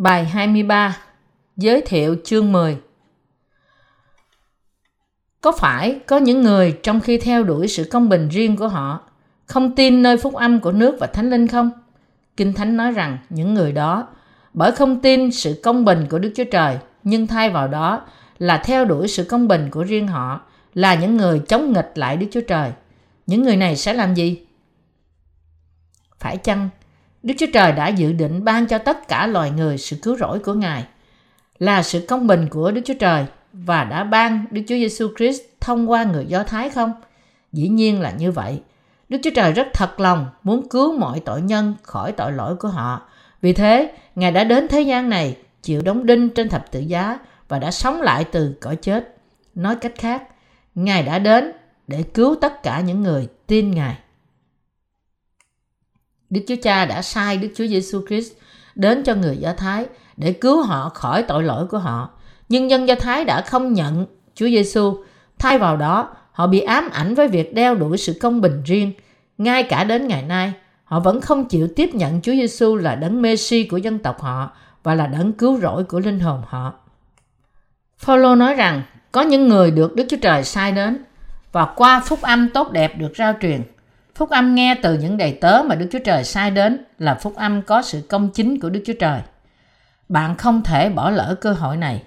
Bài 23 Giới thiệu chương 10 Có phải có những người trong khi theo đuổi sự công bình riêng của họ, không tin nơi phúc âm của nước và thánh linh không? Kinh Thánh nói rằng những người đó, bởi không tin sự công bình của Đức Chúa Trời, nhưng thay vào đó là theo đuổi sự công bình của riêng họ, là những người chống nghịch lại Đức Chúa Trời. Những người này sẽ làm gì? Phải chăng Đức Chúa Trời đã dự định ban cho tất cả loài người sự cứu rỗi của Ngài là sự công bình của Đức Chúa Trời và đã ban Đức Chúa Giêsu Christ thông qua người Do Thái không? Dĩ nhiên là như vậy. Đức Chúa Trời rất thật lòng muốn cứu mọi tội nhân khỏi tội lỗi của họ. Vì thế, Ngài đã đến thế gian này chịu đóng đinh trên thập tự giá và đã sống lại từ cõi chết. Nói cách khác, Ngài đã đến để cứu tất cả những người tin Ngài. Đức Chúa Cha đã sai Đức Chúa Giêsu Christ đến cho người Do Thái để cứu họ khỏi tội lỗi của họ. Nhưng dân Do Thái đã không nhận Chúa Giêsu, thay vào đó họ bị ám ảnh với việc đeo đuổi sự công bình riêng. Ngay cả đến ngày nay, họ vẫn không chịu tiếp nhận Chúa Giêsu là đấng Messi của dân tộc họ và là đấng cứu rỗi của linh hồn họ. Phaolô nói rằng có những người được Đức Chúa Trời sai đến và qua phúc âm tốt đẹp được rao truyền – Phúc âm nghe từ những đầy tớ mà Đức Chúa Trời sai đến là phúc âm có sự công chính của Đức Chúa Trời. Bạn không thể bỏ lỡ cơ hội này.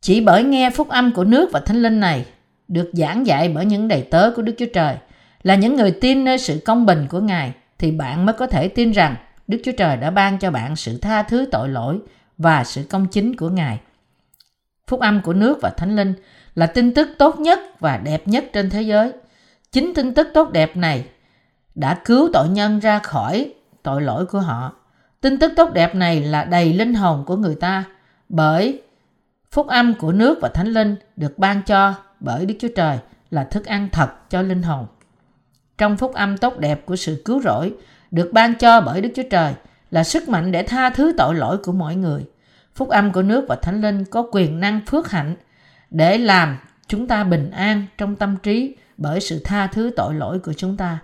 Chỉ bởi nghe phúc âm của nước và thánh linh này được giảng dạy bởi những đầy tớ của Đức Chúa Trời là những người tin nơi sự công bình của Ngài, thì bạn mới có thể tin rằng Đức Chúa Trời đã ban cho bạn sự tha thứ tội lỗi và sự công chính của Ngài. Phúc âm của nước và thánh linh là tin tức tốt nhất và đẹp nhất trên thế giới Chính tin tức tốt đẹp này đã cứu tội nhân ra khỏi tội lỗi của họ. Tin tức tốt đẹp này là đầy linh hồn của người ta bởi phúc âm của nước và thánh linh được ban cho bởi Đức Chúa Trời là thức ăn thật cho linh hồn. Trong phúc âm tốt đẹp của sự cứu rỗi được ban cho bởi Đức Chúa Trời là sức mạnh để tha thứ tội lỗi của mọi người. Phúc âm của nước và thánh linh có quyền năng phước hạnh để làm chúng ta bình an trong tâm trí bởi sự tha thứ tội lỗi của chúng ta.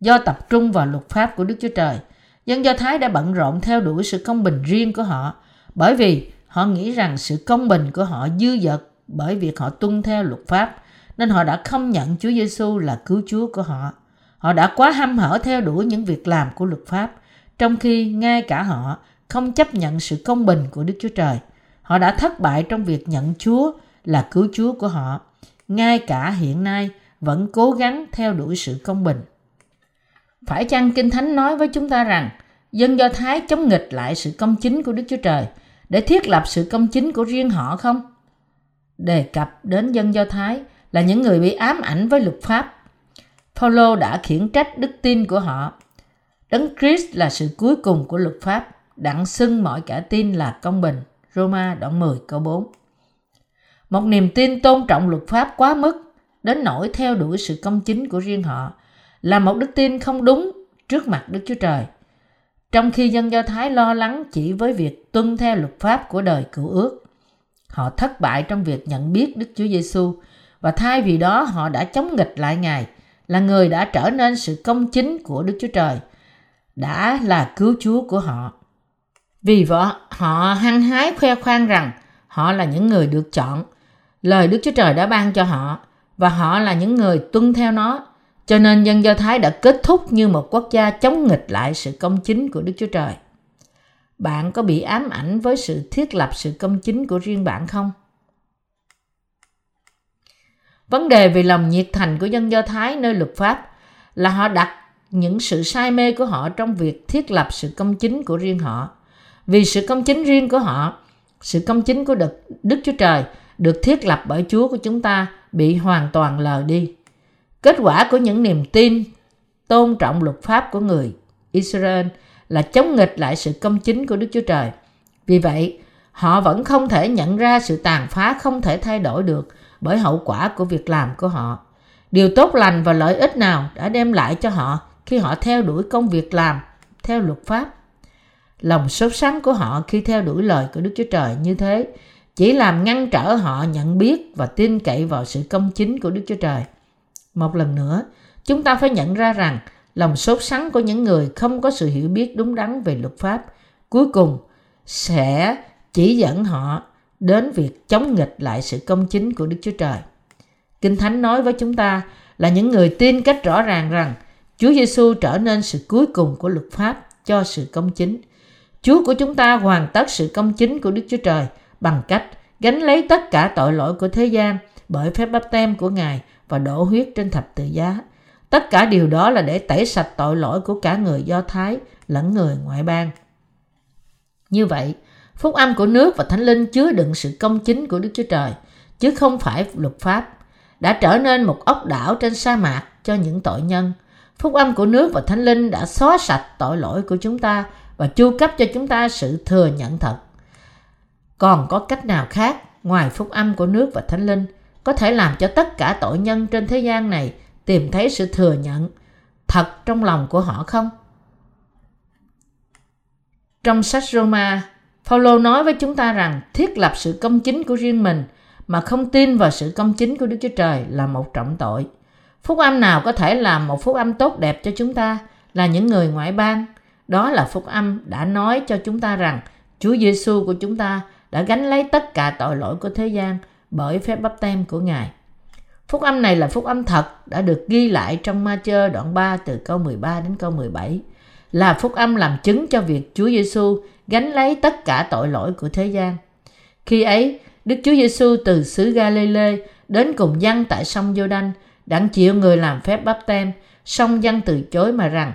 Do tập trung vào luật pháp của Đức Chúa Trời, dân Do Thái đã bận rộn theo đuổi sự công bình riêng của họ bởi vì họ nghĩ rằng sự công bình của họ dư dật bởi việc họ tuân theo luật pháp nên họ đã không nhận Chúa Giêsu là cứu Chúa của họ. Họ đã quá hăm hở theo đuổi những việc làm của luật pháp, trong khi ngay cả họ không chấp nhận sự công bình của Đức Chúa Trời. Họ đã thất bại trong việc nhận Chúa là cứu Chúa của họ ngay cả hiện nay vẫn cố gắng theo đuổi sự công bình. Phải chăng Kinh Thánh nói với chúng ta rằng dân Do Thái chống nghịch lại sự công chính của Đức Chúa Trời để thiết lập sự công chính của riêng họ không? Đề cập đến dân Do Thái là những người bị ám ảnh với luật pháp. Paulo đã khiển trách đức tin của họ. Đấng Christ là sự cuối cùng của luật pháp, đặng xưng mọi cả tin là công bình. Roma đoạn 10 câu 4 một niềm tin tôn trọng luật pháp quá mức đến nỗi theo đuổi sự công chính của riêng họ là một đức tin không đúng trước mặt Đức Chúa Trời. Trong khi dân Do Thái lo lắng chỉ với việc tuân theo luật pháp của đời cựu ước, họ thất bại trong việc nhận biết Đức Chúa Giêsu và thay vì đó họ đã chống nghịch lại Ngài, là người đã trở nên sự công chính của Đức Chúa Trời, đã là cứu Chúa của họ. Vì vậy, họ hăng hái khoe khoang rằng họ là những người được chọn lời Đức Chúa Trời đã ban cho họ và họ là những người tuân theo nó. Cho nên dân Do Thái đã kết thúc như một quốc gia chống nghịch lại sự công chính của Đức Chúa Trời. Bạn có bị ám ảnh với sự thiết lập sự công chính của riêng bạn không? Vấn đề về lòng nhiệt thành của dân Do Thái nơi luật pháp là họ đặt những sự say mê của họ trong việc thiết lập sự công chính của riêng họ. Vì sự công chính riêng của họ, sự công chính của Đức, Đức Chúa Trời được thiết lập bởi Chúa của chúng ta bị hoàn toàn lờ đi. Kết quả của những niềm tin tôn trọng luật pháp của người Israel là chống nghịch lại sự công chính của Đức Chúa Trời. Vì vậy, họ vẫn không thể nhận ra sự tàn phá không thể thay đổi được bởi hậu quả của việc làm của họ. Điều tốt lành và lợi ích nào đã đem lại cho họ khi họ theo đuổi công việc làm theo luật pháp. Lòng sốt sắng của họ khi theo đuổi lời của Đức Chúa Trời như thế chỉ làm ngăn trở họ nhận biết và tin cậy vào sự công chính của Đức Chúa Trời. Một lần nữa, chúng ta phải nhận ra rằng lòng sốt sắng của những người không có sự hiểu biết đúng đắn về luật pháp cuối cùng sẽ chỉ dẫn họ đến việc chống nghịch lại sự công chính của Đức Chúa Trời. Kinh Thánh nói với chúng ta là những người tin cách rõ ràng rằng Chúa Giêsu trở nên sự cuối cùng của luật pháp cho sự công chính. Chúa của chúng ta hoàn tất sự công chính của Đức Chúa Trời bằng cách gánh lấy tất cả tội lỗi của thế gian bởi phép báp tem của Ngài và đổ huyết trên thập tự giá. Tất cả điều đó là để tẩy sạch tội lỗi của cả người Do Thái lẫn người ngoại bang. Như vậy, phúc âm của nước và thánh linh chứa đựng sự công chính của Đức Chúa Trời, chứ không phải luật pháp, đã trở nên một ốc đảo trên sa mạc cho những tội nhân. Phúc âm của nước và thánh linh đã xóa sạch tội lỗi của chúng ta và chu cấp cho chúng ta sự thừa nhận thật. Còn có cách nào khác ngoài phúc âm của nước và thánh linh có thể làm cho tất cả tội nhân trên thế gian này tìm thấy sự thừa nhận thật trong lòng của họ không? Trong sách Roma, Phaolô nói với chúng ta rằng thiết lập sự công chính của riêng mình mà không tin vào sự công chính của Đức Chúa Trời là một trọng tội. Phúc âm nào có thể làm một phúc âm tốt đẹp cho chúng ta là những người ngoại bang. Đó là phúc âm đã nói cho chúng ta rằng Chúa Giêsu của chúng ta đã gánh lấy tất cả tội lỗi của thế gian bởi phép bắp tem của Ngài. Phúc âm này là phúc âm thật đã được ghi lại trong ma chơ đoạn 3 từ câu 13 đến câu 17 là phúc âm làm chứng cho việc Chúa Giêsu gánh lấy tất cả tội lỗi của thế gian. Khi ấy, Đức Chúa Giêsu từ xứ Galilee đến cùng dân tại sông Giô-đanh đặng chịu người làm phép bắp tem, song dân từ chối mà rằng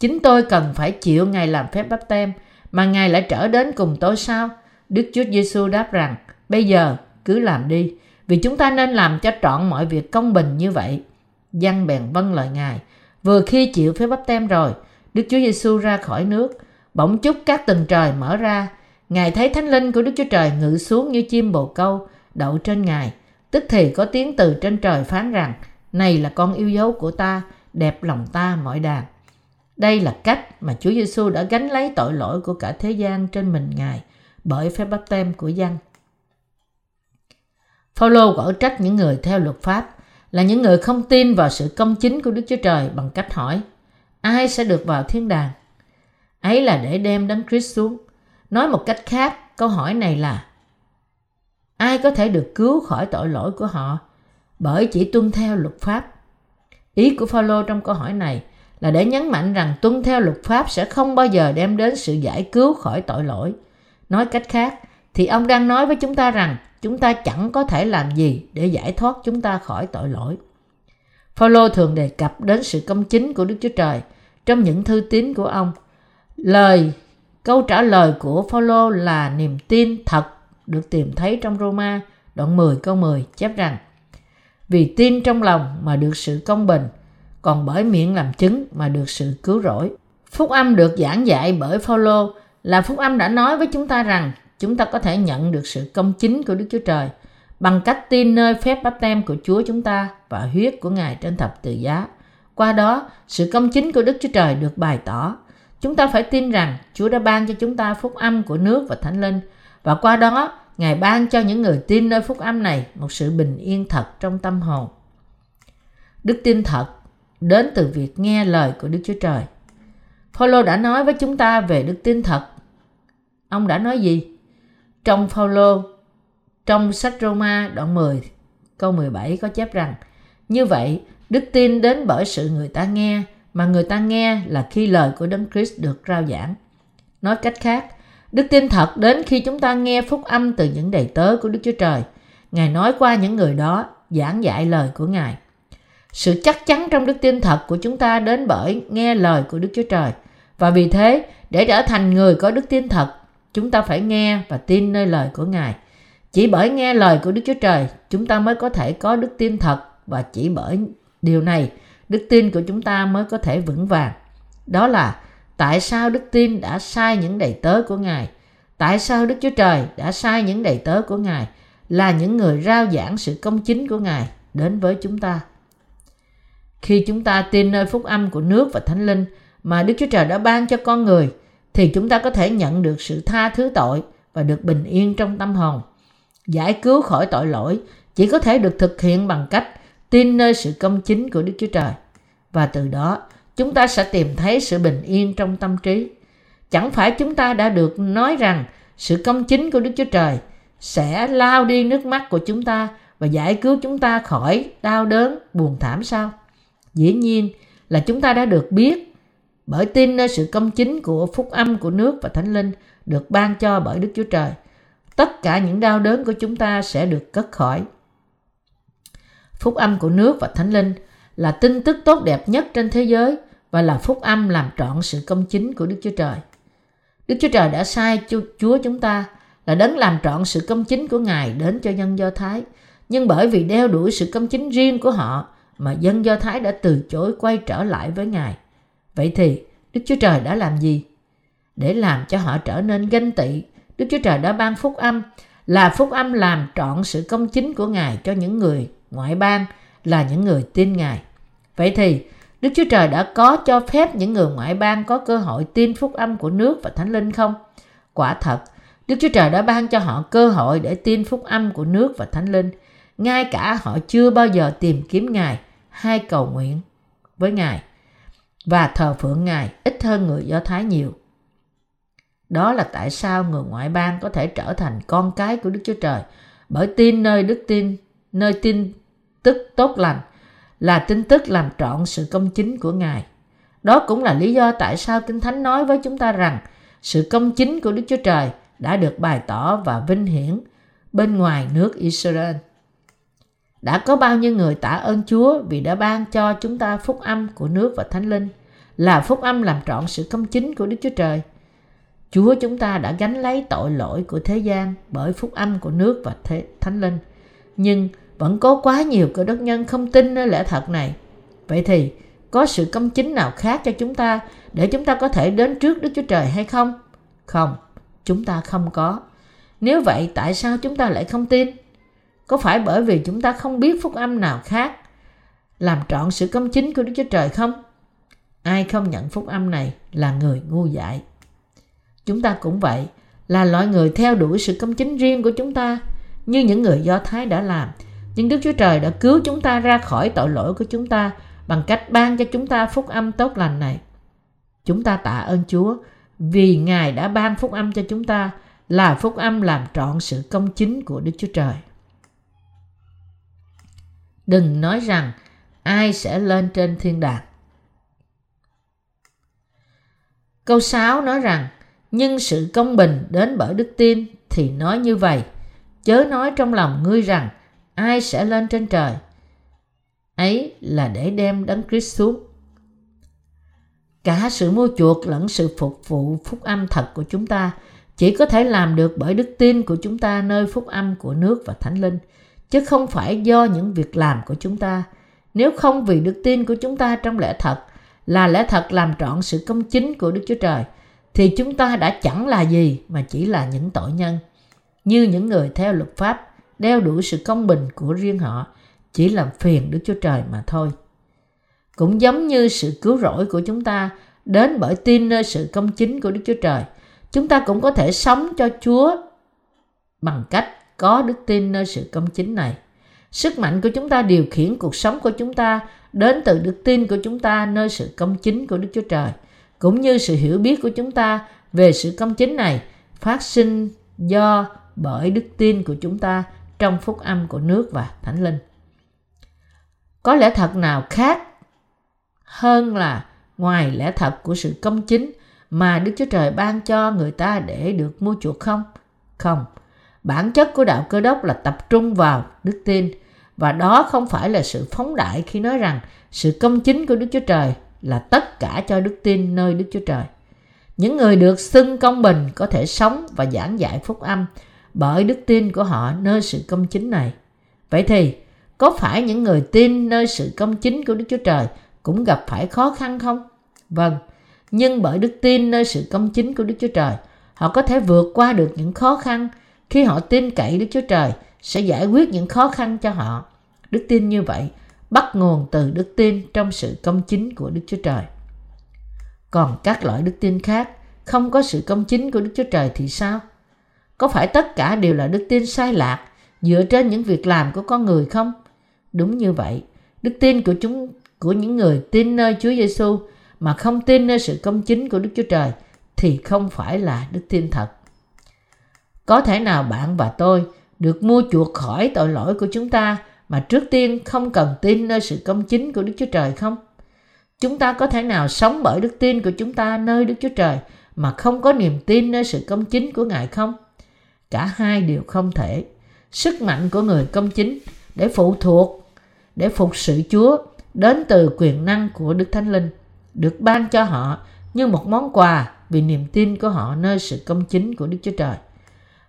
chính tôi cần phải chịu Ngài làm phép bắp tem mà Ngài lại trở đến cùng tôi sao? Đức Chúa Giêsu đáp rằng bây giờ cứ làm đi vì chúng ta nên làm cho trọn mọi việc công bình như vậy. Giăng bèn vâng lời Ngài. Vừa khi chịu phép bắp tem rồi, Đức Chúa Giêsu ra khỏi nước, bỗng chốc các tầng trời mở ra. Ngài thấy thánh linh của Đức Chúa Trời ngự xuống như chim bồ câu, đậu trên Ngài. Tức thì có tiếng từ trên trời phán rằng, này là con yêu dấu của ta, đẹp lòng ta mọi đàn. Đây là cách mà Chúa Giêsu đã gánh lấy tội lỗi của cả thế gian trên mình Ngài bởi phép bắp tem của dân. Phaolô gõ trách những người theo luật pháp là những người không tin vào sự công chính của Đức Chúa Trời bằng cách hỏi ai sẽ được vào thiên đàng? Ấy là để đem đấng Christ xuống. Nói một cách khác, câu hỏi này là ai có thể được cứu khỏi tội lỗi của họ bởi chỉ tuân theo luật pháp? Ý của Phaolô trong câu hỏi này là để nhấn mạnh rằng tuân theo luật pháp sẽ không bao giờ đem đến sự giải cứu khỏi tội lỗi. Nói cách khác, thì ông đang nói với chúng ta rằng chúng ta chẳng có thể làm gì để giải thoát chúng ta khỏi tội lỗi. Phaolô thường đề cập đến sự công chính của Đức Chúa Trời trong những thư tín của ông. Lời câu trả lời của Phaolô là niềm tin thật được tìm thấy trong Roma đoạn 10 câu 10 chép rằng vì tin trong lòng mà được sự công bình, còn bởi miệng làm chứng mà được sự cứu rỗi. Phúc âm được giảng dạy bởi Phaolô là phúc âm đã nói với chúng ta rằng chúng ta có thể nhận được sự công chính của Đức Chúa Trời bằng cách tin nơi phép báp tem của Chúa chúng ta và huyết của Ngài trên thập tự giá. Qua đó, sự công chính của Đức Chúa Trời được bày tỏ. Chúng ta phải tin rằng Chúa đã ban cho chúng ta phúc âm của nước và thánh linh và qua đó Ngài ban cho những người tin nơi phúc âm này một sự bình yên thật trong tâm hồn. Đức tin thật đến từ việc nghe lời của Đức Chúa Trời. Phaolô đã nói với chúng ta về đức tin thật. Ông đã nói gì? Trong Phaolô, trong sách Roma đoạn 10, câu 17 có chép rằng Như vậy, đức tin đến bởi sự người ta nghe, mà người ta nghe là khi lời của Đấng Christ được rao giảng. Nói cách khác, đức tin thật đến khi chúng ta nghe phúc âm từ những đầy tớ của Đức Chúa Trời. Ngài nói qua những người đó, giảng dạy lời của Ngài. Sự chắc chắn trong đức tin thật của chúng ta đến bởi nghe lời của Đức Chúa Trời. Và vì thế, để trở thành người có đức tin thật, chúng ta phải nghe và tin nơi lời của Ngài. Chỉ bởi nghe lời của Đức Chúa Trời, chúng ta mới có thể có đức tin thật và chỉ bởi điều này, đức tin của chúng ta mới có thể vững vàng. Đó là tại sao đức tin đã sai những đầy tớ của Ngài? Tại sao Đức Chúa Trời đã sai những đầy tớ của Ngài là những người rao giảng sự công chính của Ngài đến với chúng ta? Khi chúng ta tin nơi phúc âm của nước và thánh linh mà Đức Chúa Trời đã ban cho con người, thì chúng ta có thể nhận được sự tha thứ tội và được bình yên trong tâm hồn. Giải cứu khỏi tội lỗi chỉ có thể được thực hiện bằng cách tin nơi sự công chính của Đức Chúa Trời. Và từ đó, chúng ta sẽ tìm thấy sự bình yên trong tâm trí. Chẳng phải chúng ta đã được nói rằng sự công chính của Đức Chúa Trời sẽ lao đi nước mắt của chúng ta và giải cứu chúng ta khỏi đau đớn, buồn thảm sao? Dĩ nhiên là chúng ta đã được biết bởi tin nơi sự công chính của phúc âm của nước và thánh linh được ban cho bởi Đức Chúa Trời. Tất cả những đau đớn của chúng ta sẽ được cất khỏi. Phúc âm của nước và thánh linh là tin tức tốt đẹp nhất trên thế giới và là phúc âm làm trọn sự công chính của Đức Chúa Trời. Đức Chúa Trời đã sai Chúa chúng ta là đấng làm trọn sự công chính của Ngài đến cho dân Do Thái. Nhưng bởi vì đeo đuổi sự công chính riêng của họ mà dân Do Thái đã từ chối quay trở lại với Ngài. Vậy thì Đức Chúa Trời đã làm gì? Để làm cho họ trở nên ganh tị, Đức Chúa Trời đã ban phúc âm là phúc âm làm trọn sự công chính của Ngài cho những người ngoại bang là những người tin Ngài. Vậy thì Đức Chúa Trời đã có cho phép những người ngoại bang có cơ hội tin phúc âm của nước và Thánh Linh không? Quả thật, Đức Chúa Trời đã ban cho họ cơ hội để tin phúc âm của nước và Thánh Linh. Ngay cả họ chưa bao giờ tìm kiếm Ngài hay cầu nguyện với Ngài và thờ phượng Ngài ít hơn người Do Thái nhiều. Đó là tại sao người ngoại bang có thể trở thành con cái của Đức Chúa Trời bởi tin nơi đức tin, nơi tin tức tốt lành là tin tức làm trọn sự công chính của Ngài. Đó cũng là lý do tại sao Kinh Thánh nói với chúng ta rằng sự công chính của Đức Chúa Trời đã được bày tỏ và vinh hiển bên ngoài nước Israel. Đã có bao nhiêu người tạ ơn Chúa vì đã ban cho chúng ta phúc âm của nước và Thánh Linh là phúc âm làm trọn sự công chính của Đức Chúa Trời. Chúa chúng ta đã gánh lấy tội lỗi của thế gian bởi phúc âm của nước và thế, Thánh Linh. Nhưng vẫn có quá nhiều cơ đốc nhân không tin nơi lẽ thật này. Vậy thì có sự công chính nào khác cho chúng ta để chúng ta có thể đến trước Đức Chúa Trời hay không? Không, chúng ta không có. Nếu vậy tại sao chúng ta lại không tin? Có phải bởi vì chúng ta không biết phúc âm nào khác làm trọn sự công chính của Đức Chúa Trời không? Ai không nhận phúc âm này là người ngu dại. Chúng ta cũng vậy, là loại người theo đuổi sự công chính riêng của chúng ta, như những người Do Thái đã làm. Nhưng Đức Chúa Trời đã cứu chúng ta ra khỏi tội lỗi của chúng ta bằng cách ban cho chúng ta phúc âm tốt lành này. Chúng ta tạ ơn Chúa vì Ngài đã ban phúc âm cho chúng ta là phúc âm làm trọn sự công chính của Đức Chúa Trời. Đừng nói rằng ai sẽ lên trên thiên đàng. Câu 6 nói rằng, nhưng sự công bình đến bởi đức tin thì nói như vậy. Chớ nói trong lòng ngươi rằng ai sẽ lên trên trời. Ấy là để đem đấng Christ xuống. Cả sự mua chuộc lẫn sự phục vụ phúc âm thật của chúng ta chỉ có thể làm được bởi đức tin của chúng ta nơi phúc âm của nước và thánh linh chứ không phải do những việc làm của chúng ta nếu không vì đức tin của chúng ta trong lẽ thật là lẽ thật làm trọn sự công chính của đức chúa trời thì chúng ta đã chẳng là gì mà chỉ là những tội nhân như những người theo luật pháp đeo đuổi sự công bình của riêng họ chỉ làm phiền Đức Chúa Trời mà thôi. Cũng giống như sự cứu rỗi của chúng ta đến bởi tin nơi sự công chính của Đức Chúa Trời, chúng ta cũng có thể sống cho Chúa bằng cách có đức tin nơi sự công chính này. Sức mạnh của chúng ta điều khiển cuộc sống của chúng ta đến từ đức tin của chúng ta nơi sự công chính của Đức Chúa Trời – cũng như sự hiểu biết của chúng ta về sự công chính này phát sinh do bởi đức tin của chúng ta trong phúc âm của nước và thánh linh. Có lẽ thật nào khác hơn là ngoài lẽ thật của sự công chính mà Đức Chúa Trời ban cho người ta để được mua chuộc không? Không. Bản chất của đạo cơ đốc là tập trung vào đức tin và đó không phải là sự phóng đại khi nói rằng sự công chính của Đức Chúa Trời là tất cả cho đức tin nơi Đức Chúa Trời. Những người được xưng công bình có thể sống và giảng dạy phúc âm bởi đức tin của họ nơi sự công chính này. Vậy thì, có phải những người tin nơi sự công chính của Đức Chúa Trời cũng gặp phải khó khăn không? Vâng, nhưng bởi đức tin nơi sự công chính của Đức Chúa Trời, họ có thể vượt qua được những khó khăn khi họ tin cậy Đức Chúa Trời sẽ giải quyết những khó khăn cho họ. Đức tin như vậy bắt nguồn từ đức tin trong sự công chính của Đức Chúa Trời. Còn các loại đức tin khác không có sự công chính của Đức Chúa Trời thì sao? Có phải tất cả đều là đức tin sai lạc dựa trên những việc làm của con người không? Đúng như vậy, đức tin của chúng của những người tin nơi Chúa Giêsu mà không tin nơi sự công chính của Đức Chúa Trời thì không phải là đức tin thật. Có thể nào bạn và tôi được mua chuộc khỏi tội lỗi của chúng ta mà trước tiên không cần tin nơi sự công chính của Đức Chúa Trời không? Chúng ta có thể nào sống bởi đức tin của chúng ta nơi Đức Chúa Trời mà không có niềm tin nơi sự công chính của Ngài không? Cả hai đều không thể. Sức mạnh của người công chính để phụ thuộc, để phục sự Chúa đến từ quyền năng của Đức Thánh Linh, được ban cho họ như một món quà vì niềm tin của họ nơi sự công chính của Đức Chúa Trời.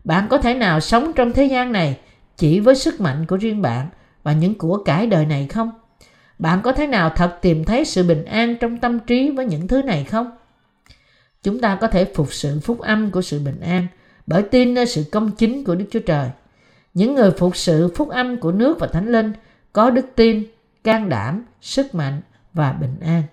Bạn có thể nào sống trong thế gian này chỉ với sức mạnh của riêng bạn và những của cải đời này không? Bạn có thể nào thật tìm thấy sự bình an trong tâm trí với những thứ này không? Chúng ta có thể phục sự phúc âm của sự bình an bởi tin nơi sự công chính của Đức Chúa Trời. Những người phục sự phúc âm của nước và Thánh Linh có đức tin, can đảm, sức mạnh và bình an.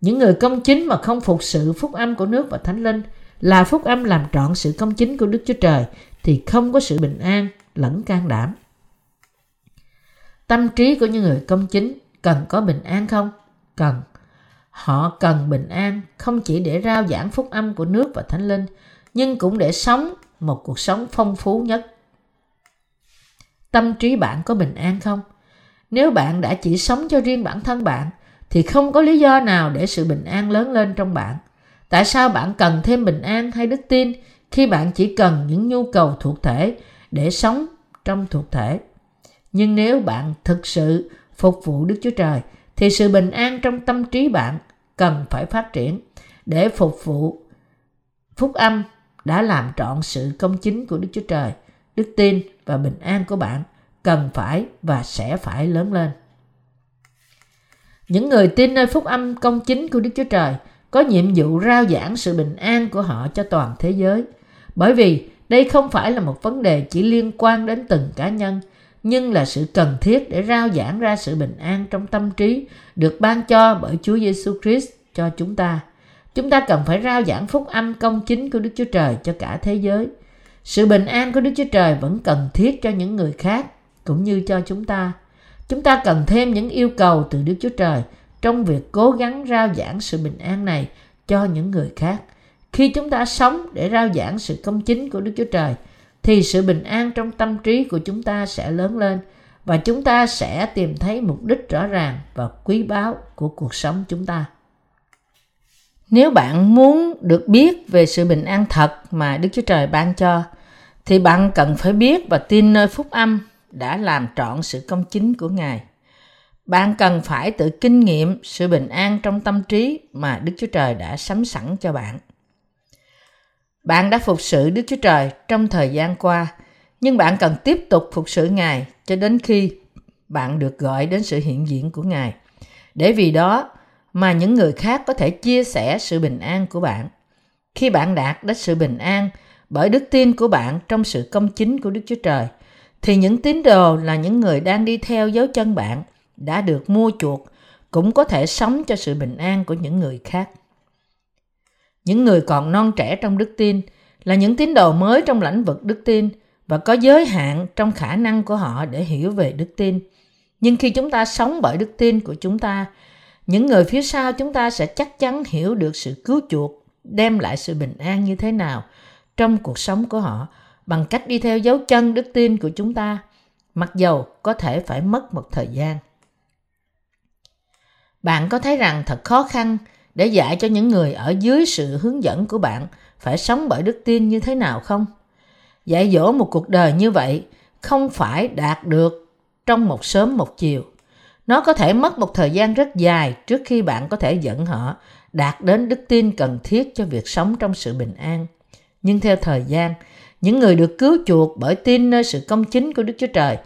Những người công chính mà không phục sự phúc âm của nước và Thánh Linh là phúc âm làm trọn sự công chính của Đức Chúa Trời thì không có sự bình an lẫn can đảm. Tâm trí của những người công chính cần có bình an không? Cần. Họ cần bình an không chỉ để rao giảng phúc âm của nước và thánh linh, nhưng cũng để sống một cuộc sống phong phú nhất. Tâm trí bạn có bình an không? Nếu bạn đã chỉ sống cho riêng bản thân bạn, thì không có lý do nào để sự bình an lớn lên trong bạn. Tại sao bạn cần thêm bình an hay đức tin khi bạn chỉ cần những nhu cầu thuộc thể để sống trong thuộc thể? Nhưng nếu bạn thực sự phục vụ Đức Chúa Trời, thì sự bình an trong tâm trí bạn cần phải phát triển để phục vụ phúc âm đã làm trọn sự công chính của Đức Chúa Trời. Đức tin và bình an của bạn cần phải và sẽ phải lớn lên. Những người tin nơi phúc âm công chính của Đức Chúa Trời có nhiệm vụ rao giảng sự bình an của họ cho toàn thế giới. Bởi vì đây không phải là một vấn đề chỉ liên quan đến từng cá nhân, nhưng là sự cần thiết để rao giảng ra sự bình an trong tâm trí được ban cho bởi Chúa Giêsu Christ cho chúng ta. Chúng ta cần phải rao giảng phúc âm công chính của Đức Chúa Trời cho cả thế giới. Sự bình an của Đức Chúa Trời vẫn cần thiết cho những người khác, cũng như cho chúng ta. Chúng ta cần thêm những yêu cầu từ Đức Chúa Trời trong việc cố gắng rao giảng sự bình an này cho những người khác. Khi chúng ta sống để rao giảng sự công chính của Đức Chúa Trời, thì sự bình an trong tâm trí của chúng ta sẽ lớn lên và chúng ta sẽ tìm thấy mục đích rõ ràng và quý báu của cuộc sống chúng ta. Nếu bạn muốn được biết về sự bình an thật mà Đức Chúa Trời ban cho, thì bạn cần phải biết và tin nơi phúc âm đã làm trọn sự công chính của Ngài. Bạn cần phải tự kinh nghiệm sự bình an trong tâm trí mà Đức Chúa Trời đã sắm sẵn cho bạn. Bạn đã phục sự Đức Chúa Trời trong thời gian qua, nhưng bạn cần tiếp tục phục sự Ngài cho đến khi bạn được gọi đến sự hiện diện của Ngài. Để vì đó mà những người khác có thể chia sẻ sự bình an của bạn. Khi bạn đạt đến sự bình an bởi đức tin của bạn trong sự công chính của Đức Chúa Trời, thì những tín đồ là những người đang đi theo dấu chân bạn đã được mua chuộc cũng có thể sống cho sự bình an của những người khác. Những người còn non trẻ trong đức tin là những tín đồ mới trong lĩnh vực đức tin và có giới hạn trong khả năng của họ để hiểu về đức tin. Nhưng khi chúng ta sống bởi đức tin của chúng ta, những người phía sau chúng ta sẽ chắc chắn hiểu được sự cứu chuộc, đem lại sự bình an như thế nào trong cuộc sống của họ bằng cách đi theo dấu chân đức tin của chúng ta, mặc dầu có thể phải mất một thời gian. Bạn có thấy rằng thật khó khăn để dạy cho những người ở dưới sự hướng dẫn của bạn phải sống bởi đức tin như thế nào không? Dạy dỗ một cuộc đời như vậy không phải đạt được trong một sớm một chiều. Nó có thể mất một thời gian rất dài trước khi bạn có thể dẫn họ đạt đến đức tin cần thiết cho việc sống trong sự bình an. Nhưng theo thời gian, những người được cứu chuộc bởi tin nơi sự công chính của Đức Chúa Trời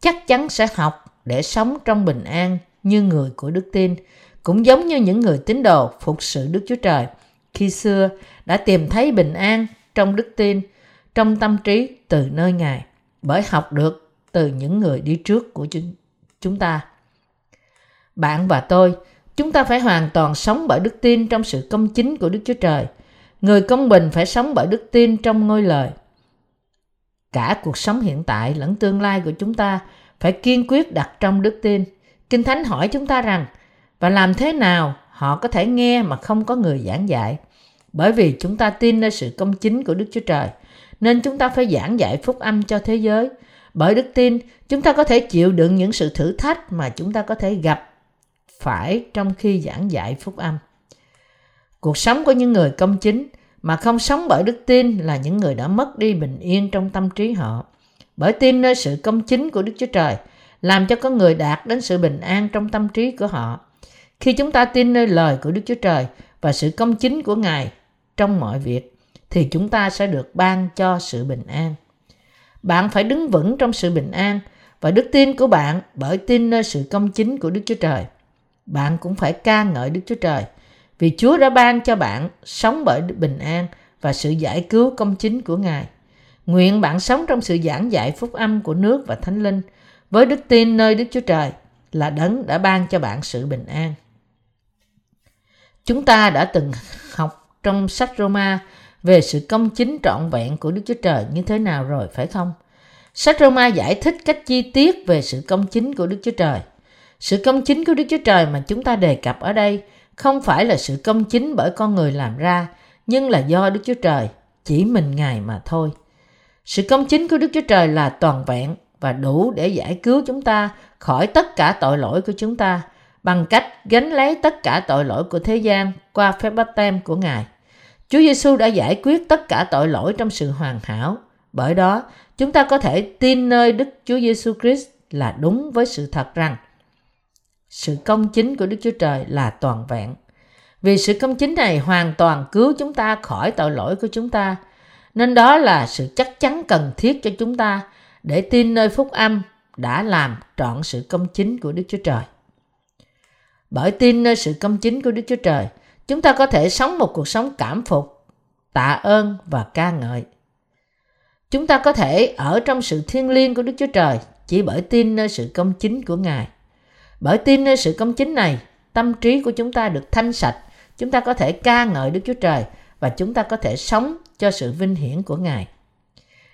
chắc chắn sẽ học để sống trong bình an như người của đức tin cũng giống như những người tín đồ phục sự Đức Chúa Trời khi xưa đã tìm thấy bình an trong đức tin, trong tâm trí từ nơi Ngài, bởi học được từ những người đi trước của chúng ta. Bạn và tôi, chúng ta phải hoàn toàn sống bởi đức tin trong sự công chính của Đức Chúa Trời. Người công bình phải sống bởi đức tin trong ngôi lời. Cả cuộc sống hiện tại lẫn tương lai của chúng ta phải kiên quyết đặt trong đức tin. Kinh Thánh hỏi chúng ta rằng và làm thế nào họ có thể nghe mà không có người giảng dạy bởi vì chúng ta tin nơi sự công chính của đức chúa trời nên chúng ta phải giảng dạy phúc âm cho thế giới. Bởi đức tin, chúng ta có thể chịu đựng những sự thử thách mà chúng ta có thể gặp phải trong khi giảng dạy phúc âm. Cuộc sống của những người công chính mà không sống bởi đức tin là những người đã mất đi bình yên trong tâm trí họ. Bởi tin nơi sự công chính của Đức Chúa Trời làm cho con người đạt đến sự bình an trong tâm trí của họ. Khi chúng ta tin nơi lời của Đức Chúa Trời và sự công chính của Ngài trong mọi việc, thì chúng ta sẽ được ban cho sự bình an. Bạn phải đứng vững trong sự bình an và đức tin của bạn bởi tin nơi sự công chính của Đức Chúa Trời. Bạn cũng phải ca ngợi Đức Chúa Trời vì Chúa đã ban cho bạn sống bởi bình an và sự giải cứu công chính của Ngài. Nguyện bạn sống trong sự giảng dạy phúc âm của nước và thánh linh với đức tin nơi Đức Chúa Trời là đấng đã ban cho bạn sự bình an. Chúng ta đã từng học trong sách Roma về sự công chính trọn vẹn của Đức Chúa Trời như thế nào rồi phải không? Sách Roma giải thích cách chi tiết về sự công chính của Đức Chúa Trời. Sự công chính của Đức Chúa Trời mà chúng ta đề cập ở đây không phải là sự công chính bởi con người làm ra, nhưng là do Đức Chúa Trời, chỉ mình Ngài mà thôi. Sự công chính của Đức Chúa Trời là toàn vẹn và đủ để giải cứu chúng ta khỏi tất cả tội lỗi của chúng ta bằng cách gánh lấy tất cả tội lỗi của thế gian qua phép báp tem của Ngài. Chúa Giêsu đã giải quyết tất cả tội lỗi trong sự hoàn hảo. Bởi đó, chúng ta có thể tin nơi Đức Chúa Giêsu Christ là đúng với sự thật rằng sự công chính của Đức Chúa Trời là toàn vẹn. Vì sự công chính này hoàn toàn cứu chúng ta khỏi tội lỗi của chúng ta, nên đó là sự chắc chắn cần thiết cho chúng ta để tin nơi phúc âm đã làm trọn sự công chính của Đức Chúa Trời. Bởi tin nơi sự công chính của Đức Chúa Trời, chúng ta có thể sống một cuộc sống cảm phục, tạ ơn và ca ngợi. Chúng ta có thể ở trong sự thiêng liêng của Đức Chúa Trời chỉ bởi tin nơi sự công chính của Ngài. Bởi tin nơi sự công chính này, tâm trí của chúng ta được thanh sạch, chúng ta có thể ca ngợi Đức Chúa Trời và chúng ta có thể sống cho sự vinh hiển của Ngài.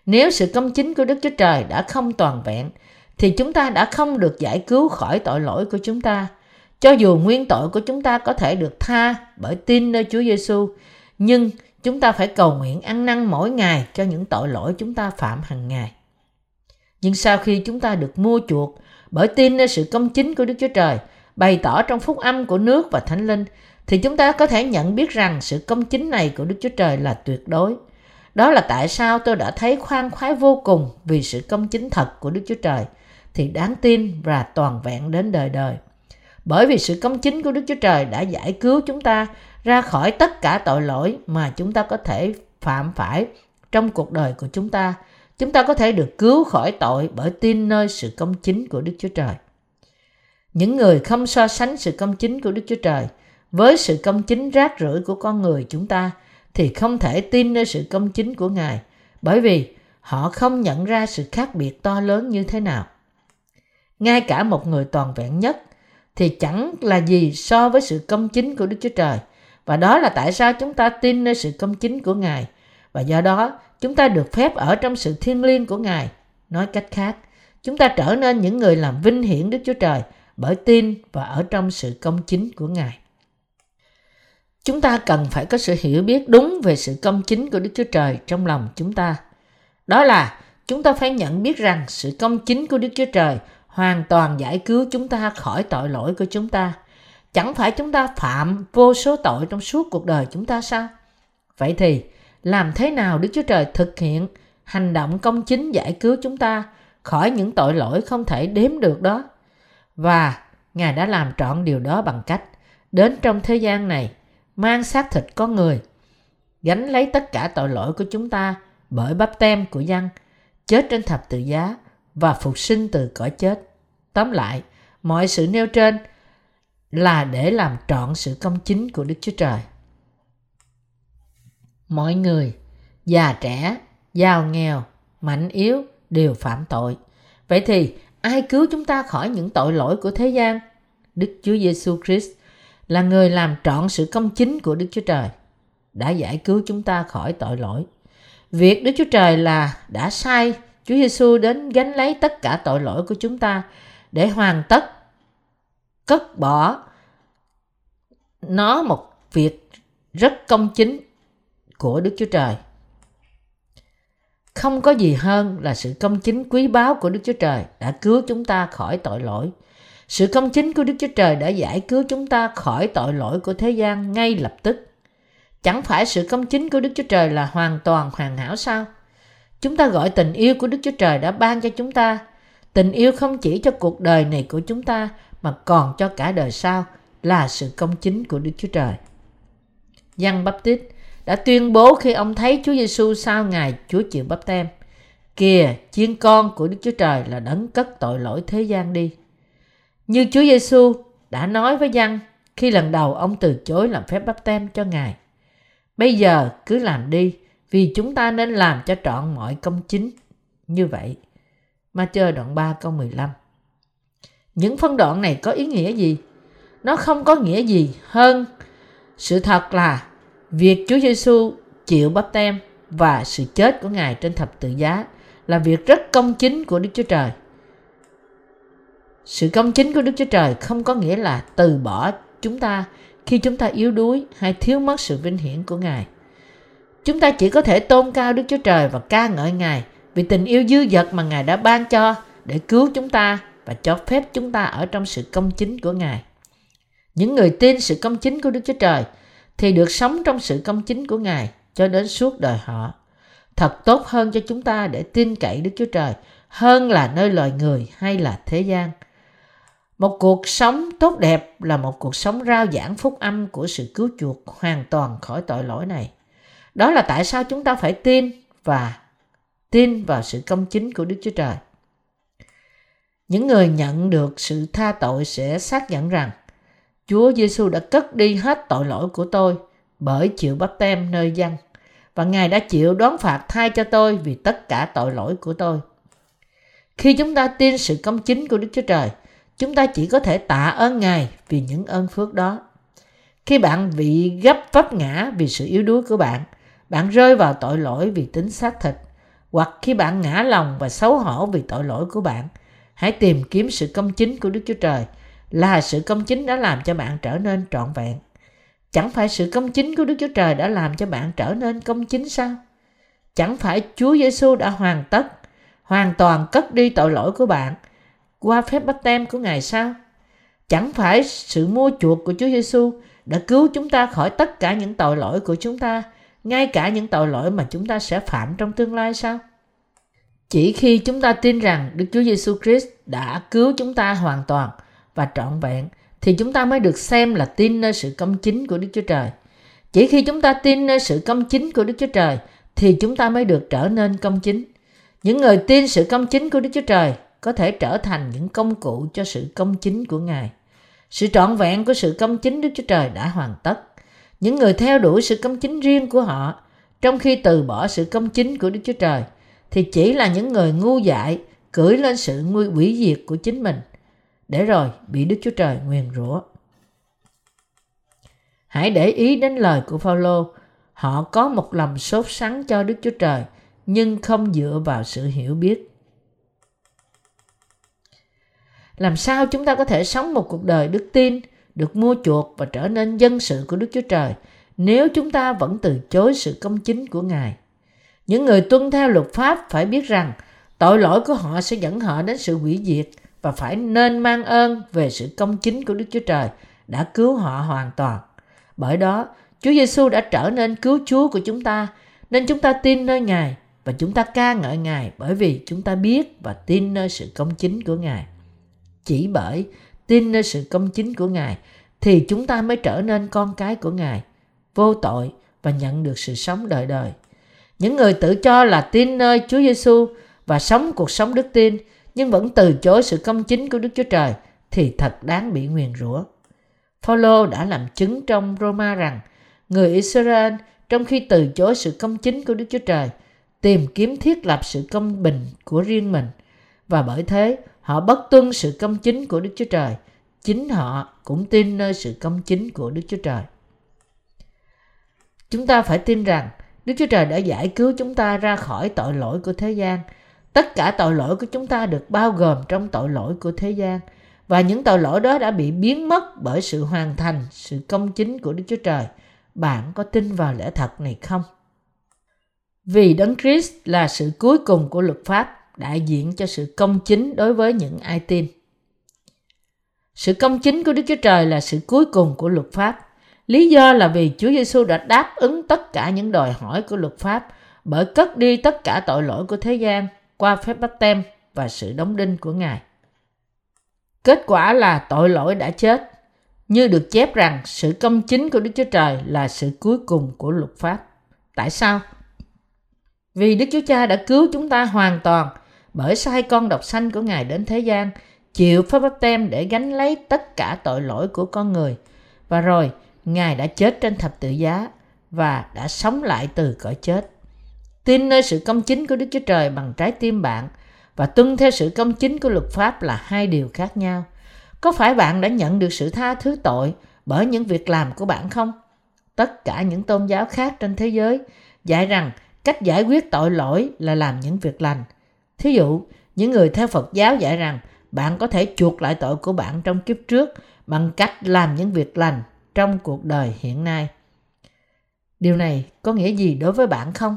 Nếu sự công chính của Đức Chúa Trời đã không toàn vẹn, thì chúng ta đã không được giải cứu khỏi tội lỗi của chúng ta. Cho dù nguyên tội của chúng ta có thể được tha bởi tin nơi Chúa Giêsu, nhưng chúng ta phải cầu nguyện ăn năn mỗi ngày cho những tội lỗi chúng ta phạm hàng ngày. Nhưng sau khi chúng ta được mua chuộc bởi tin nơi sự công chính của Đức Chúa Trời, bày tỏ trong phúc âm của nước và thánh linh, thì chúng ta có thể nhận biết rằng sự công chính này của Đức Chúa Trời là tuyệt đối. Đó là tại sao tôi đã thấy khoan khoái vô cùng vì sự công chính thật của Đức Chúa Trời, thì đáng tin và toàn vẹn đến đời đời. Bởi vì sự công chính của Đức Chúa Trời đã giải cứu chúng ta ra khỏi tất cả tội lỗi mà chúng ta có thể phạm phải trong cuộc đời của chúng ta. Chúng ta có thể được cứu khỏi tội bởi tin nơi sự công chính của Đức Chúa Trời. Những người không so sánh sự công chính của Đức Chúa Trời với sự công chính rác rưởi của con người chúng ta thì không thể tin nơi sự công chính của Ngài bởi vì họ không nhận ra sự khác biệt to lớn như thế nào. Ngay cả một người toàn vẹn nhất thì chẳng là gì so với sự công chính của Đức Chúa Trời. Và đó là tại sao chúng ta tin nơi sự công chính của Ngài. Và do đó, chúng ta được phép ở trong sự thiêng liêng của Ngài. Nói cách khác, chúng ta trở nên những người làm vinh hiển Đức Chúa Trời bởi tin và ở trong sự công chính của Ngài. Chúng ta cần phải có sự hiểu biết đúng về sự công chính của Đức Chúa Trời trong lòng chúng ta. Đó là chúng ta phải nhận biết rằng sự công chính của Đức Chúa Trời hoàn toàn giải cứu chúng ta khỏi tội lỗi của chúng ta. Chẳng phải chúng ta phạm vô số tội trong suốt cuộc đời chúng ta sao? Vậy thì, làm thế nào Đức Chúa Trời thực hiện hành động công chính giải cứu chúng ta khỏi những tội lỗi không thể đếm được đó? Và Ngài đã làm trọn điều đó bằng cách đến trong thế gian này mang xác thịt con người, gánh lấy tất cả tội lỗi của chúng ta bởi bắp tem của dân, chết trên thập tự giá và phục sinh từ cõi chết. Tóm lại, mọi sự nêu trên là để làm trọn sự công chính của Đức Chúa Trời. Mọi người, già trẻ, giàu nghèo, mạnh yếu đều phạm tội. Vậy thì ai cứu chúng ta khỏi những tội lỗi của thế gian? Đức Chúa Giêsu Christ là người làm trọn sự công chính của Đức Chúa Trời, đã giải cứu chúng ta khỏi tội lỗi. Việc Đức Chúa Trời là đã sai Chúa Giêsu đến gánh lấy tất cả tội lỗi của chúng ta để hoàn tất cất bỏ nó một việc rất công chính của Đức Chúa Trời. Không có gì hơn là sự công chính quý báu của Đức Chúa Trời đã cứu chúng ta khỏi tội lỗi. Sự công chính của Đức Chúa Trời đã giải cứu chúng ta khỏi tội lỗi của thế gian ngay lập tức. Chẳng phải sự công chính của Đức Chúa Trời là hoàn toàn hoàn hảo sao? Chúng ta gọi tình yêu của Đức Chúa Trời đã ban cho chúng ta. Tình yêu không chỉ cho cuộc đời này của chúng ta mà còn cho cả đời sau là sự công chính của Đức Chúa Trời. Giăng Baptist đã tuyên bố khi ông thấy Chúa Giêsu sau ngày Chúa chịu bắp tem. Kìa, chiên con của Đức Chúa Trời là đấng cất tội lỗi thế gian đi. Như Chúa Giêsu đã nói với dân khi lần đầu ông từ chối làm phép bắp tem cho Ngài. Bây giờ cứ làm đi, vì chúng ta nên làm cho trọn mọi công chính. Như vậy, ma chơi đoạn 3 câu 15. Những phân đoạn này có ý nghĩa gì? Nó không có nghĩa gì hơn sự thật là việc Chúa Giêsu chịu bắp tem và sự chết của Ngài trên thập tự giá là việc rất công chính của Đức Chúa Trời. Sự công chính của Đức Chúa Trời không có nghĩa là từ bỏ chúng ta khi chúng ta yếu đuối hay thiếu mất sự vinh hiển của Ngài. Chúng ta chỉ có thể tôn cao Đức Chúa Trời và ca ngợi Ngài vì tình yêu dư dật mà Ngài đã ban cho để cứu chúng ta và cho phép chúng ta ở trong sự công chính của Ngài. Những người tin sự công chính của Đức Chúa Trời thì được sống trong sự công chính của Ngài cho đến suốt đời họ. Thật tốt hơn cho chúng ta để tin cậy Đức Chúa Trời hơn là nơi loài người hay là thế gian. Một cuộc sống tốt đẹp là một cuộc sống rao giảng phúc âm của sự cứu chuộc hoàn toàn khỏi tội lỗi này. Đó là tại sao chúng ta phải tin và tin vào sự công chính của Đức Chúa Trời. Những người nhận được sự tha tội sẽ xác nhận rằng Chúa Giêsu đã cất đi hết tội lỗi của tôi bởi chịu bắp tem nơi dân và Ngài đã chịu đón phạt thay cho tôi vì tất cả tội lỗi của tôi. Khi chúng ta tin sự công chính của Đức Chúa Trời, chúng ta chỉ có thể tạ ơn Ngài vì những ơn phước đó. Khi bạn bị gấp vấp ngã vì sự yếu đuối của bạn, bạn rơi vào tội lỗi vì tính xác thịt, hoặc khi bạn ngã lòng và xấu hổ vì tội lỗi của bạn, hãy tìm kiếm sự công chính của Đức Chúa Trời là sự công chính đã làm cho bạn trở nên trọn vẹn. Chẳng phải sự công chính của Đức Chúa Trời đã làm cho bạn trở nên công chính sao? Chẳng phải Chúa Giêsu đã hoàn tất, hoàn toàn cất đi tội lỗi của bạn qua phép bắp tem của Ngài sao? Chẳng phải sự mua chuộc của Chúa Giêsu đã cứu chúng ta khỏi tất cả những tội lỗi của chúng ta, ngay cả những tội lỗi mà chúng ta sẽ phạm trong tương lai sao? Chỉ khi chúng ta tin rằng Đức Chúa Giêsu Christ đã cứu chúng ta hoàn toàn và trọn vẹn thì chúng ta mới được xem là tin nơi sự công chính của Đức Chúa Trời. Chỉ khi chúng ta tin nơi sự công chính của Đức Chúa Trời thì chúng ta mới được trở nên công chính. Những người tin sự công chính của Đức Chúa Trời có thể trở thành những công cụ cho sự công chính của Ngài. Sự trọn vẹn của sự công chính Đức Chúa Trời đã hoàn tất. Những người theo đuổi sự công chính riêng của họ, trong khi từ bỏ sự công chính của Đức Chúa Trời, thì chỉ là những người ngu dại cưỡi lên sự nguy quỷ diệt của chính mình, để rồi bị Đức Chúa Trời nguyền rủa. Hãy để ý đến lời của Phaolô, họ có một lòng sốt sắng cho Đức Chúa Trời, nhưng không dựa vào sự hiểu biết làm sao chúng ta có thể sống một cuộc đời đức tin được mua chuộc và trở nên dân sự của đức chúa trời nếu chúng ta vẫn từ chối sự công chính của ngài những người tuân theo luật pháp phải biết rằng tội lỗi của họ sẽ dẫn họ đến sự hủy diệt và phải nên mang ơn về sự công chính của Đức Chúa Trời đã cứu họ hoàn toàn. Bởi đó, Chúa Giêsu đã trở nên cứu Chúa của chúng ta, nên chúng ta tin nơi Ngài và chúng ta ca ngợi Ngài bởi vì chúng ta biết và tin nơi sự công chính của Ngài chỉ bởi tin nơi sự công chính của Ngài thì chúng ta mới trở nên con cái của Ngài, vô tội và nhận được sự sống đời đời. Những người tự cho là tin nơi Chúa Giêsu và sống cuộc sống đức tin nhưng vẫn từ chối sự công chính của Đức Chúa Trời thì thật đáng bị nguyền rủa. Phaolô đã làm chứng trong Roma rằng người Israel trong khi từ chối sự công chính của Đức Chúa Trời tìm kiếm thiết lập sự công bình của riêng mình và bởi thế Họ bất tuân sự công chính của Đức Chúa Trời. Chính họ cũng tin nơi sự công chính của Đức Chúa Trời. Chúng ta phải tin rằng Đức Chúa Trời đã giải cứu chúng ta ra khỏi tội lỗi của thế gian. Tất cả tội lỗi của chúng ta được bao gồm trong tội lỗi của thế gian. Và những tội lỗi đó đã bị biến mất bởi sự hoàn thành, sự công chính của Đức Chúa Trời. Bạn có tin vào lẽ thật này không? Vì Đấng Christ là sự cuối cùng của luật pháp, đại diện cho sự công chính đối với những ai tin. Sự công chính của Đức Chúa Trời là sự cuối cùng của luật pháp. Lý do là vì Chúa Giêsu đã đáp ứng tất cả những đòi hỏi của luật pháp bởi cất đi tất cả tội lỗi của thế gian qua phép báp tem và sự đóng đinh của Ngài. Kết quả là tội lỗi đã chết, như được chép rằng sự công chính của Đức Chúa Trời là sự cuối cùng của luật pháp. Tại sao? Vì Đức Chúa Cha đã cứu chúng ta hoàn toàn bởi sai con độc sanh của Ngài đến thế gian, chịu pháp báp tem để gánh lấy tất cả tội lỗi của con người. Và rồi, Ngài đã chết trên thập tự giá và đã sống lại từ cõi chết. Tin nơi sự công chính của Đức Chúa Trời bằng trái tim bạn và tuân theo sự công chính của luật pháp là hai điều khác nhau. Có phải bạn đã nhận được sự tha thứ tội bởi những việc làm của bạn không? Tất cả những tôn giáo khác trên thế giới dạy rằng cách giải quyết tội lỗi là làm những việc lành. Thí dụ, những người theo Phật giáo dạy rằng bạn có thể chuộc lại tội của bạn trong kiếp trước bằng cách làm những việc lành trong cuộc đời hiện nay. Điều này có nghĩa gì đối với bạn không?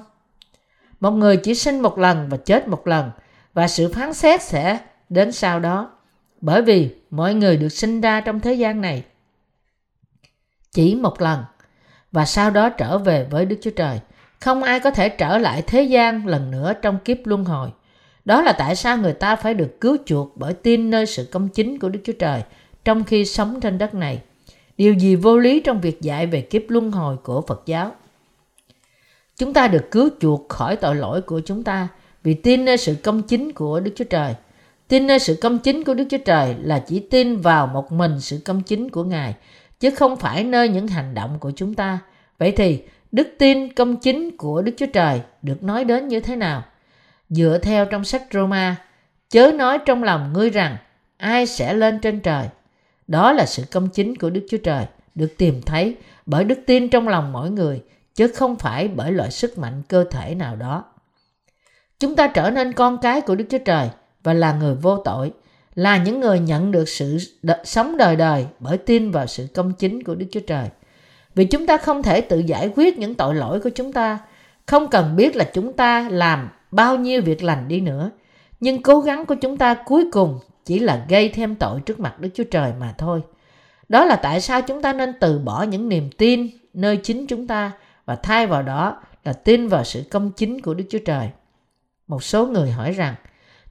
Một người chỉ sinh một lần và chết một lần và sự phán xét sẽ đến sau đó. Bởi vì mọi người được sinh ra trong thế gian này chỉ một lần và sau đó trở về với Đức Chúa Trời. Không ai có thể trở lại thế gian lần nữa trong kiếp luân hồi. Đó là tại sao người ta phải được cứu chuộc bởi tin nơi sự công chính của Đức Chúa Trời trong khi sống trên đất này. Điều gì vô lý trong việc dạy về kiếp luân hồi của Phật giáo? Chúng ta được cứu chuộc khỏi tội lỗi của chúng ta vì tin nơi sự công chính của Đức Chúa Trời. Tin nơi sự công chính của Đức Chúa Trời là chỉ tin vào một mình sự công chính của Ngài, chứ không phải nơi những hành động của chúng ta. Vậy thì, đức tin công chính của Đức Chúa Trời được nói đến như thế nào? Dựa theo trong sách Roma, chớ nói trong lòng ngươi rằng ai sẽ lên trên trời. Đó là sự công chính của Đức Chúa Trời được tìm thấy bởi đức tin trong lòng mỗi người, chứ không phải bởi loại sức mạnh cơ thể nào đó. Chúng ta trở nên con cái của Đức Chúa Trời và là người vô tội, là những người nhận được sự đ- sống đời đời bởi tin vào sự công chính của Đức Chúa Trời. Vì chúng ta không thể tự giải quyết những tội lỗi của chúng ta, không cần biết là chúng ta làm bao nhiêu việc lành đi nữa, nhưng cố gắng của chúng ta cuối cùng chỉ là gây thêm tội trước mặt Đức Chúa Trời mà thôi. Đó là tại sao chúng ta nên từ bỏ những niềm tin nơi chính chúng ta và thay vào đó là tin vào sự công chính của Đức Chúa Trời. Một số người hỏi rằng,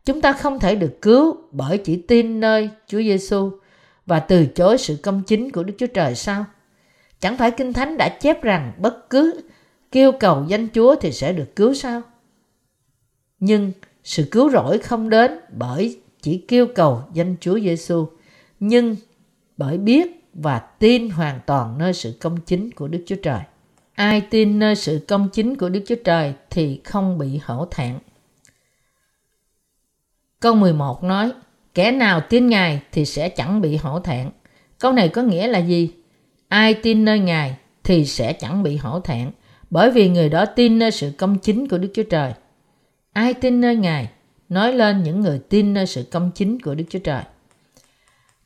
chúng ta không thể được cứu bởi chỉ tin nơi Chúa Giêsu và từ chối sự công chính của Đức Chúa Trời sao? Chẳng phải Kinh Thánh đã chép rằng bất cứ kêu cầu danh Chúa thì sẽ được cứu sao? Nhưng sự cứu rỗi không đến bởi chỉ kêu cầu danh Chúa Giêsu, nhưng bởi biết và tin hoàn toàn nơi sự công chính của Đức Chúa Trời. Ai tin nơi sự công chính của Đức Chúa Trời thì không bị hổ thẹn. Câu 11 nói, kẻ nào tin Ngài thì sẽ chẳng bị hổ thẹn. Câu này có nghĩa là gì? Ai tin nơi Ngài thì sẽ chẳng bị hổ thẹn, bởi vì người đó tin nơi sự công chính của Đức Chúa Trời. Ai tin nơi Ngài? Nói lên những người tin nơi sự công chính của Đức Chúa Trời.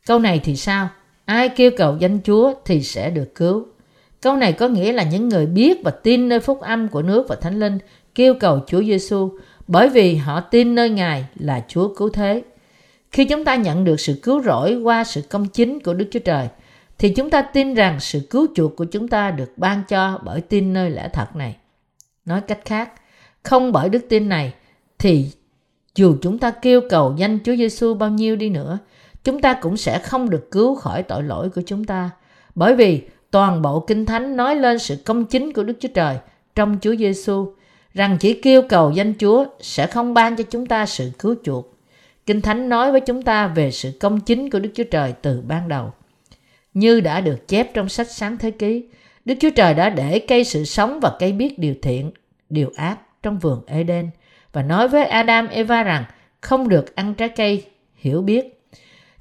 Câu này thì sao? Ai kêu cầu danh Chúa thì sẽ được cứu. Câu này có nghĩa là những người biết và tin nơi phúc âm của nước và Thánh Linh kêu cầu Chúa Giêsu bởi vì họ tin nơi Ngài là Chúa cứu thế. Khi chúng ta nhận được sự cứu rỗi qua sự công chính của Đức Chúa Trời, thì chúng ta tin rằng sự cứu chuộc của chúng ta được ban cho bởi tin nơi lẽ thật này. Nói cách khác, không bởi đức tin này thì dù chúng ta kêu cầu danh Chúa Giêsu bao nhiêu đi nữa, chúng ta cũng sẽ không được cứu khỏi tội lỗi của chúng ta. Bởi vì toàn bộ Kinh Thánh nói lên sự công chính của Đức Chúa Trời trong Chúa Giêsu rằng chỉ kêu cầu danh Chúa sẽ không ban cho chúng ta sự cứu chuộc. Kinh Thánh nói với chúng ta về sự công chính của Đức Chúa Trời từ ban đầu. Như đã được chép trong sách sáng thế ký, Đức Chúa Trời đã để cây sự sống và cây biết điều thiện, điều ác trong vườn Eden và nói với Adam Eva rằng không được ăn trái cây hiểu biết.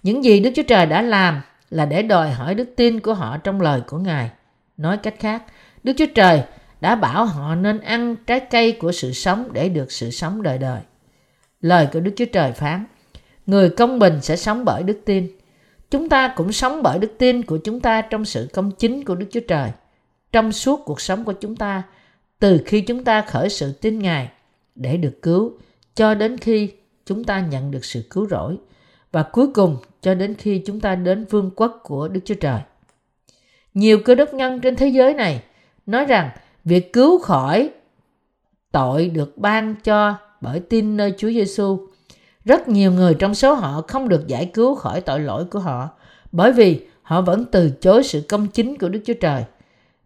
Những gì Đức Chúa Trời đã làm là để đòi hỏi đức tin của họ trong lời của Ngài. Nói cách khác, Đức Chúa Trời đã bảo họ nên ăn trái cây của sự sống để được sự sống đời đời. Lời của Đức Chúa Trời phán, người công bình sẽ sống bởi đức tin. Chúng ta cũng sống bởi đức tin của chúng ta trong sự công chính của Đức Chúa Trời. Trong suốt cuộc sống của chúng ta, từ khi chúng ta khởi sự tin Ngài để được cứu, cho đến khi chúng ta nhận được sự cứu rỗi và cuối cùng, cho đến khi chúng ta đến vương quốc của Đức Chúa Trời. Nhiều cơ đốc nhân trên thế giới này nói rằng việc cứu khỏi tội được ban cho bởi tin nơi Chúa Giêsu. Rất nhiều người trong số họ không được giải cứu khỏi tội lỗi của họ, bởi vì họ vẫn từ chối sự công chính của Đức Chúa Trời.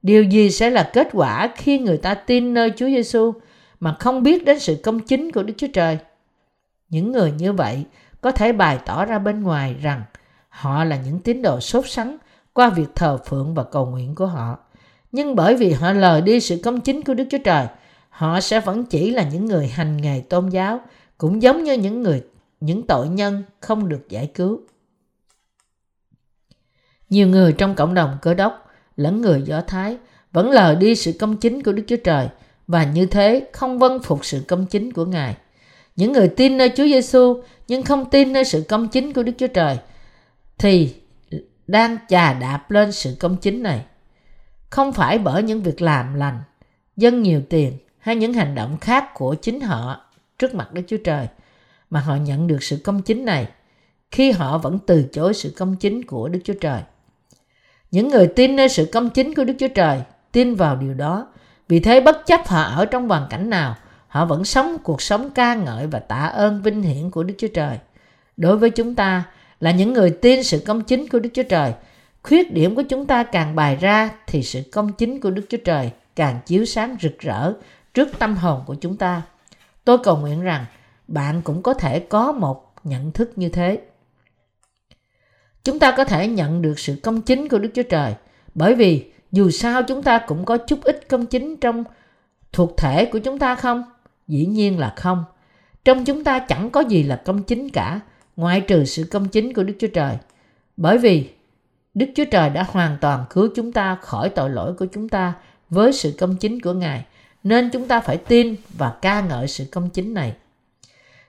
Điều gì sẽ là kết quả khi người ta tin nơi Chúa Giêsu mà không biết đến sự công chính của Đức Chúa Trời? Những người như vậy có thể bày tỏ ra bên ngoài rằng họ là những tín đồ sốt sắng qua việc thờ phượng và cầu nguyện của họ. Nhưng bởi vì họ lờ đi sự công chính của Đức Chúa Trời, họ sẽ vẫn chỉ là những người hành nghề tôn giáo, cũng giống như những người những tội nhân không được giải cứu. Nhiều người trong cộng đồng cơ đốc lẫn người Do Thái vẫn lờ đi sự công chính của Đức Chúa Trời và như thế không vâng phục sự công chính của Ngài. Những người tin nơi Chúa Giêsu nhưng không tin nơi sự công chính của Đức Chúa Trời thì đang chà đạp lên sự công chính này. Không phải bởi những việc làm lành, dân nhiều tiền hay những hành động khác của chính họ trước mặt Đức Chúa Trời mà họ nhận được sự công chính này khi họ vẫn từ chối sự công chính của Đức Chúa Trời. Những người tin nơi sự công chính của Đức Chúa Trời tin vào điều đó. Vì thế bất chấp họ ở trong hoàn cảnh nào, họ vẫn sống cuộc sống ca ngợi và tạ ơn vinh hiển của Đức Chúa Trời. Đối với chúng ta là những người tin sự công chính của Đức Chúa Trời, khuyết điểm của chúng ta càng bày ra thì sự công chính của Đức Chúa Trời càng chiếu sáng rực rỡ trước tâm hồn của chúng ta. Tôi cầu nguyện rằng bạn cũng có thể có một nhận thức như thế. Chúng ta có thể nhận được sự công chính của Đức Chúa Trời bởi vì dù sao chúng ta cũng có chút ít công chính trong thuộc thể của chúng ta không? Dĩ nhiên là không. Trong chúng ta chẳng có gì là công chính cả, ngoại trừ sự công chính của Đức Chúa Trời. Bởi vì Đức Chúa Trời đã hoàn toàn cứu chúng ta khỏi tội lỗi của chúng ta với sự công chính của Ngài, nên chúng ta phải tin và ca ngợi sự công chính này.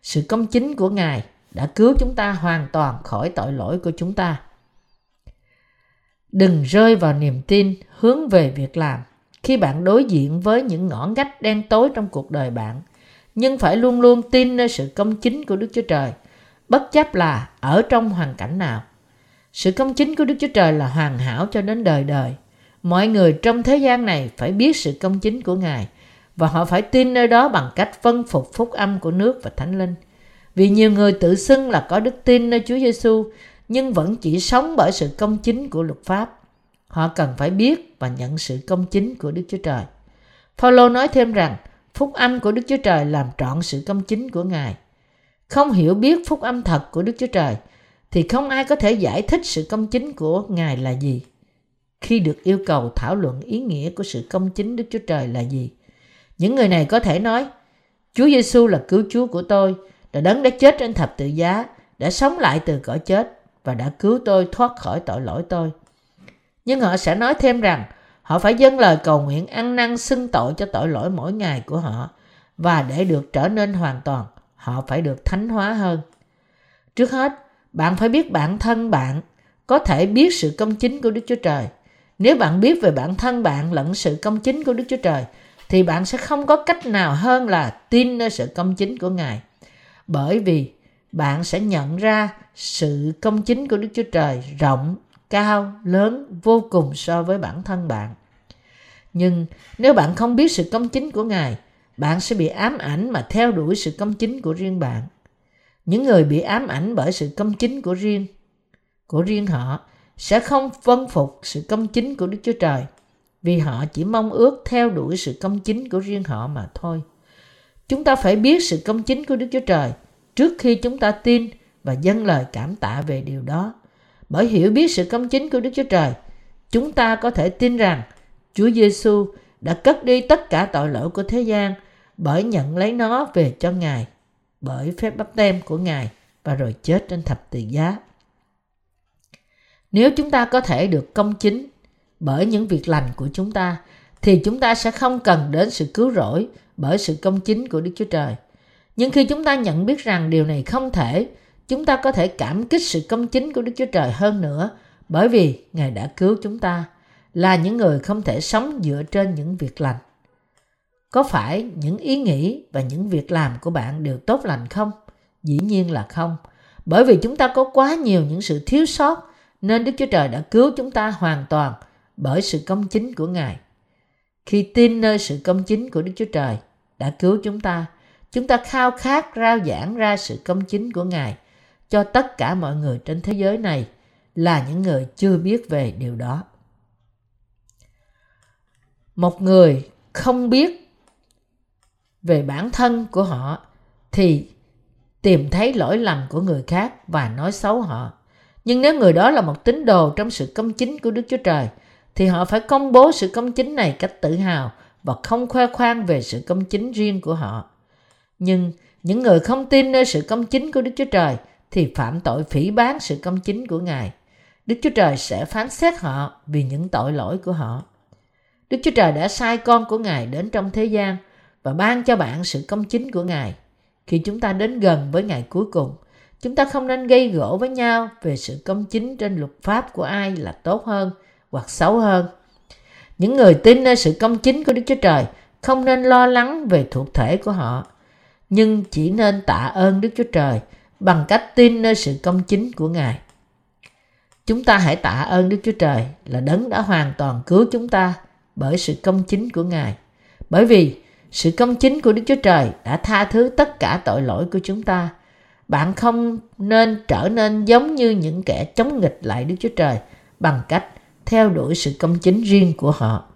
Sự công chính của Ngài đã cứu chúng ta hoàn toàn khỏi tội lỗi của chúng ta. Đừng rơi vào niềm tin hướng về việc làm khi bạn đối diện với những ngõ ngách đen tối trong cuộc đời bạn, nhưng phải luôn luôn tin nơi sự công chính của Đức Chúa Trời, bất chấp là ở trong hoàn cảnh nào. Sự công chính của Đức Chúa Trời là hoàn hảo cho đến đời đời. Mọi người trong thế gian này phải biết sự công chính của Ngài và họ phải tin nơi đó bằng cách phân phục phúc âm của nước và thánh linh. Vì nhiều người tự xưng là có đức tin nơi Chúa Giêsu nhưng vẫn chỉ sống bởi sự công chính của luật pháp. Họ cần phải biết và nhận sự công chính của Đức Chúa Trời. Phaolô nói thêm rằng phúc âm của Đức Chúa Trời làm trọn sự công chính của Ngài. Không hiểu biết phúc âm thật của Đức Chúa Trời thì không ai có thể giải thích sự công chính của Ngài là gì. Khi được yêu cầu thảo luận ý nghĩa của sự công chính Đức Chúa Trời là gì, những người này có thể nói Chúa Giêsu là cứu Chúa của tôi, đã đấng đã chết trên thập tự giá, đã sống lại từ cõi chết và đã cứu tôi thoát khỏi tội lỗi tôi. Nhưng họ sẽ nói thêm rằng họ phải dâng lời cầu nguyện ăn năn xưng tội cho tội lỗi mỗi ngày của họ và để được trở nên hoàn toàn, họ phải được thánh hóa hơn. Trước hết, bạn phải biết bản thân bạn có thể biết sự công chính của Đức Chúa Trời. Nếu bạn biết về bản thân bạn lẫn sự công chính của Đức Chúa Trời, thì bạn sẽ không có cách nào hơn là tin nơi sự công chính của Ngài. Bởi vì bạn sẽ nhận ra sự công chính của Đức Chúa Trời rộng, cao, lớn vô cùng so với bản thân bạn. Nhưng nếu bạn không biết sự công chính của Ngài, bạn sẽ bị ám ảnh mà theo đuổi sự công chính của riêng bạn. Những người bị ám ảnh bởi sự công chính của riêng của riêng họ sẽ không vâng phục sự công chính của Đức Chúa Trời vì họ chỉ mong ước theo đuổi sự công chính của riêng họ mà thôi. Chúng ta phải biết sự công chính của Đức Chúa Trời trước khi chúng ta tin và dâng lời cảm tạ về điều đó. Bởi hiểu biết sự công chính của Đức Chúa Trời, chúng ta có thể tin rằng Chúa Giêsu đã cất đi tất cả tội lỗi của thế gian bởi nhận lấy nó về cho Ngài, bởi phép bắp tem của Ngài và rồi chết trên thập tự giá. Nếu chúng ta có thể được công chính bởi những việc lành của chúng ta, thì chúng ta sẽ không cần đến sự cứu rỗi bởi sự công chính của Đức Chúa Trời. Nhưng khi chúng ta nhận biết rằng điều này không thể, chúng ta có thể cảm kích sự công chính của Đức Chúa Trời hơn nữa bởi vì Ngài đã cứu chúng ta là những người không thể sống dựa trên những việc lành. có phải những ý nghĩ và những việc làm của bạn đều tốt lành không? Dĩ nhiên là không. Bởi vì chúng ta có quá nhiều những sự thiếu sót nên Đức Chúa Trời đã cứu chúng ta hoàn toàn bởi sự công chính của Ngài. Khi tin nơi sự công chính của Đức Chúa Trời đã cứu chúng ta, chúng ta khao khát rao giảng ra sự công chính của Ngài cho tất cả mọi người trên thế giới này là những người chưa biết về điều đó. Một người không biết về bản thân của họ thì tìm thấy lỗi lầm của người khác và nói xấu họ. Nhưng nếu người đó là một tín đồ trong sự công chính của Đức Chúa Trời, thì họ phải công bố sự công chính này cách tự hào và không khoe khoang về sự công chính riêng của họ. Nhưng những người không tin nơi sự công chính của Đức Chúa Trời thì phạm tội phỉ bán sự công chính của Ngài. Đức Chúa Trời sẽ phán xét họ vì những tội lỗi của họ. Đức Chúa Trời đã sai con của Ngài đến trong thế gian và ban cho bạn sự công chính của Ngài. Khi chúng ta đến gần với ngày cuối cùng, chúng ta không nên gây gỗ với nhau về sự công chính trên luật pháp của ai là tốt hơn hoặc xấu hơn. Những người tin nơi sự công chính của Đức Chúa Trời không nên lo lắng về thuộc thể của họ, nhưng chỉ nên tạ ơn Đức Chúa Trời bằng cách tin nơi sự công chính của Ngài. Chúng ta hãy tạ ơn Đức Chúa Trời là đấng đã hoàn toàn cứu chúng ta bởi sự công chính của Ngài. Bởi vì sự công chính của Đức Chúa Trời đã tha thứ tất cả tội lỗi của chúng ta. Bạn không nên trở nên giống như những kẻ chống nghịch lại Đức Chúa Trời bằng cách theo đuổi sự công chính riêng của họ.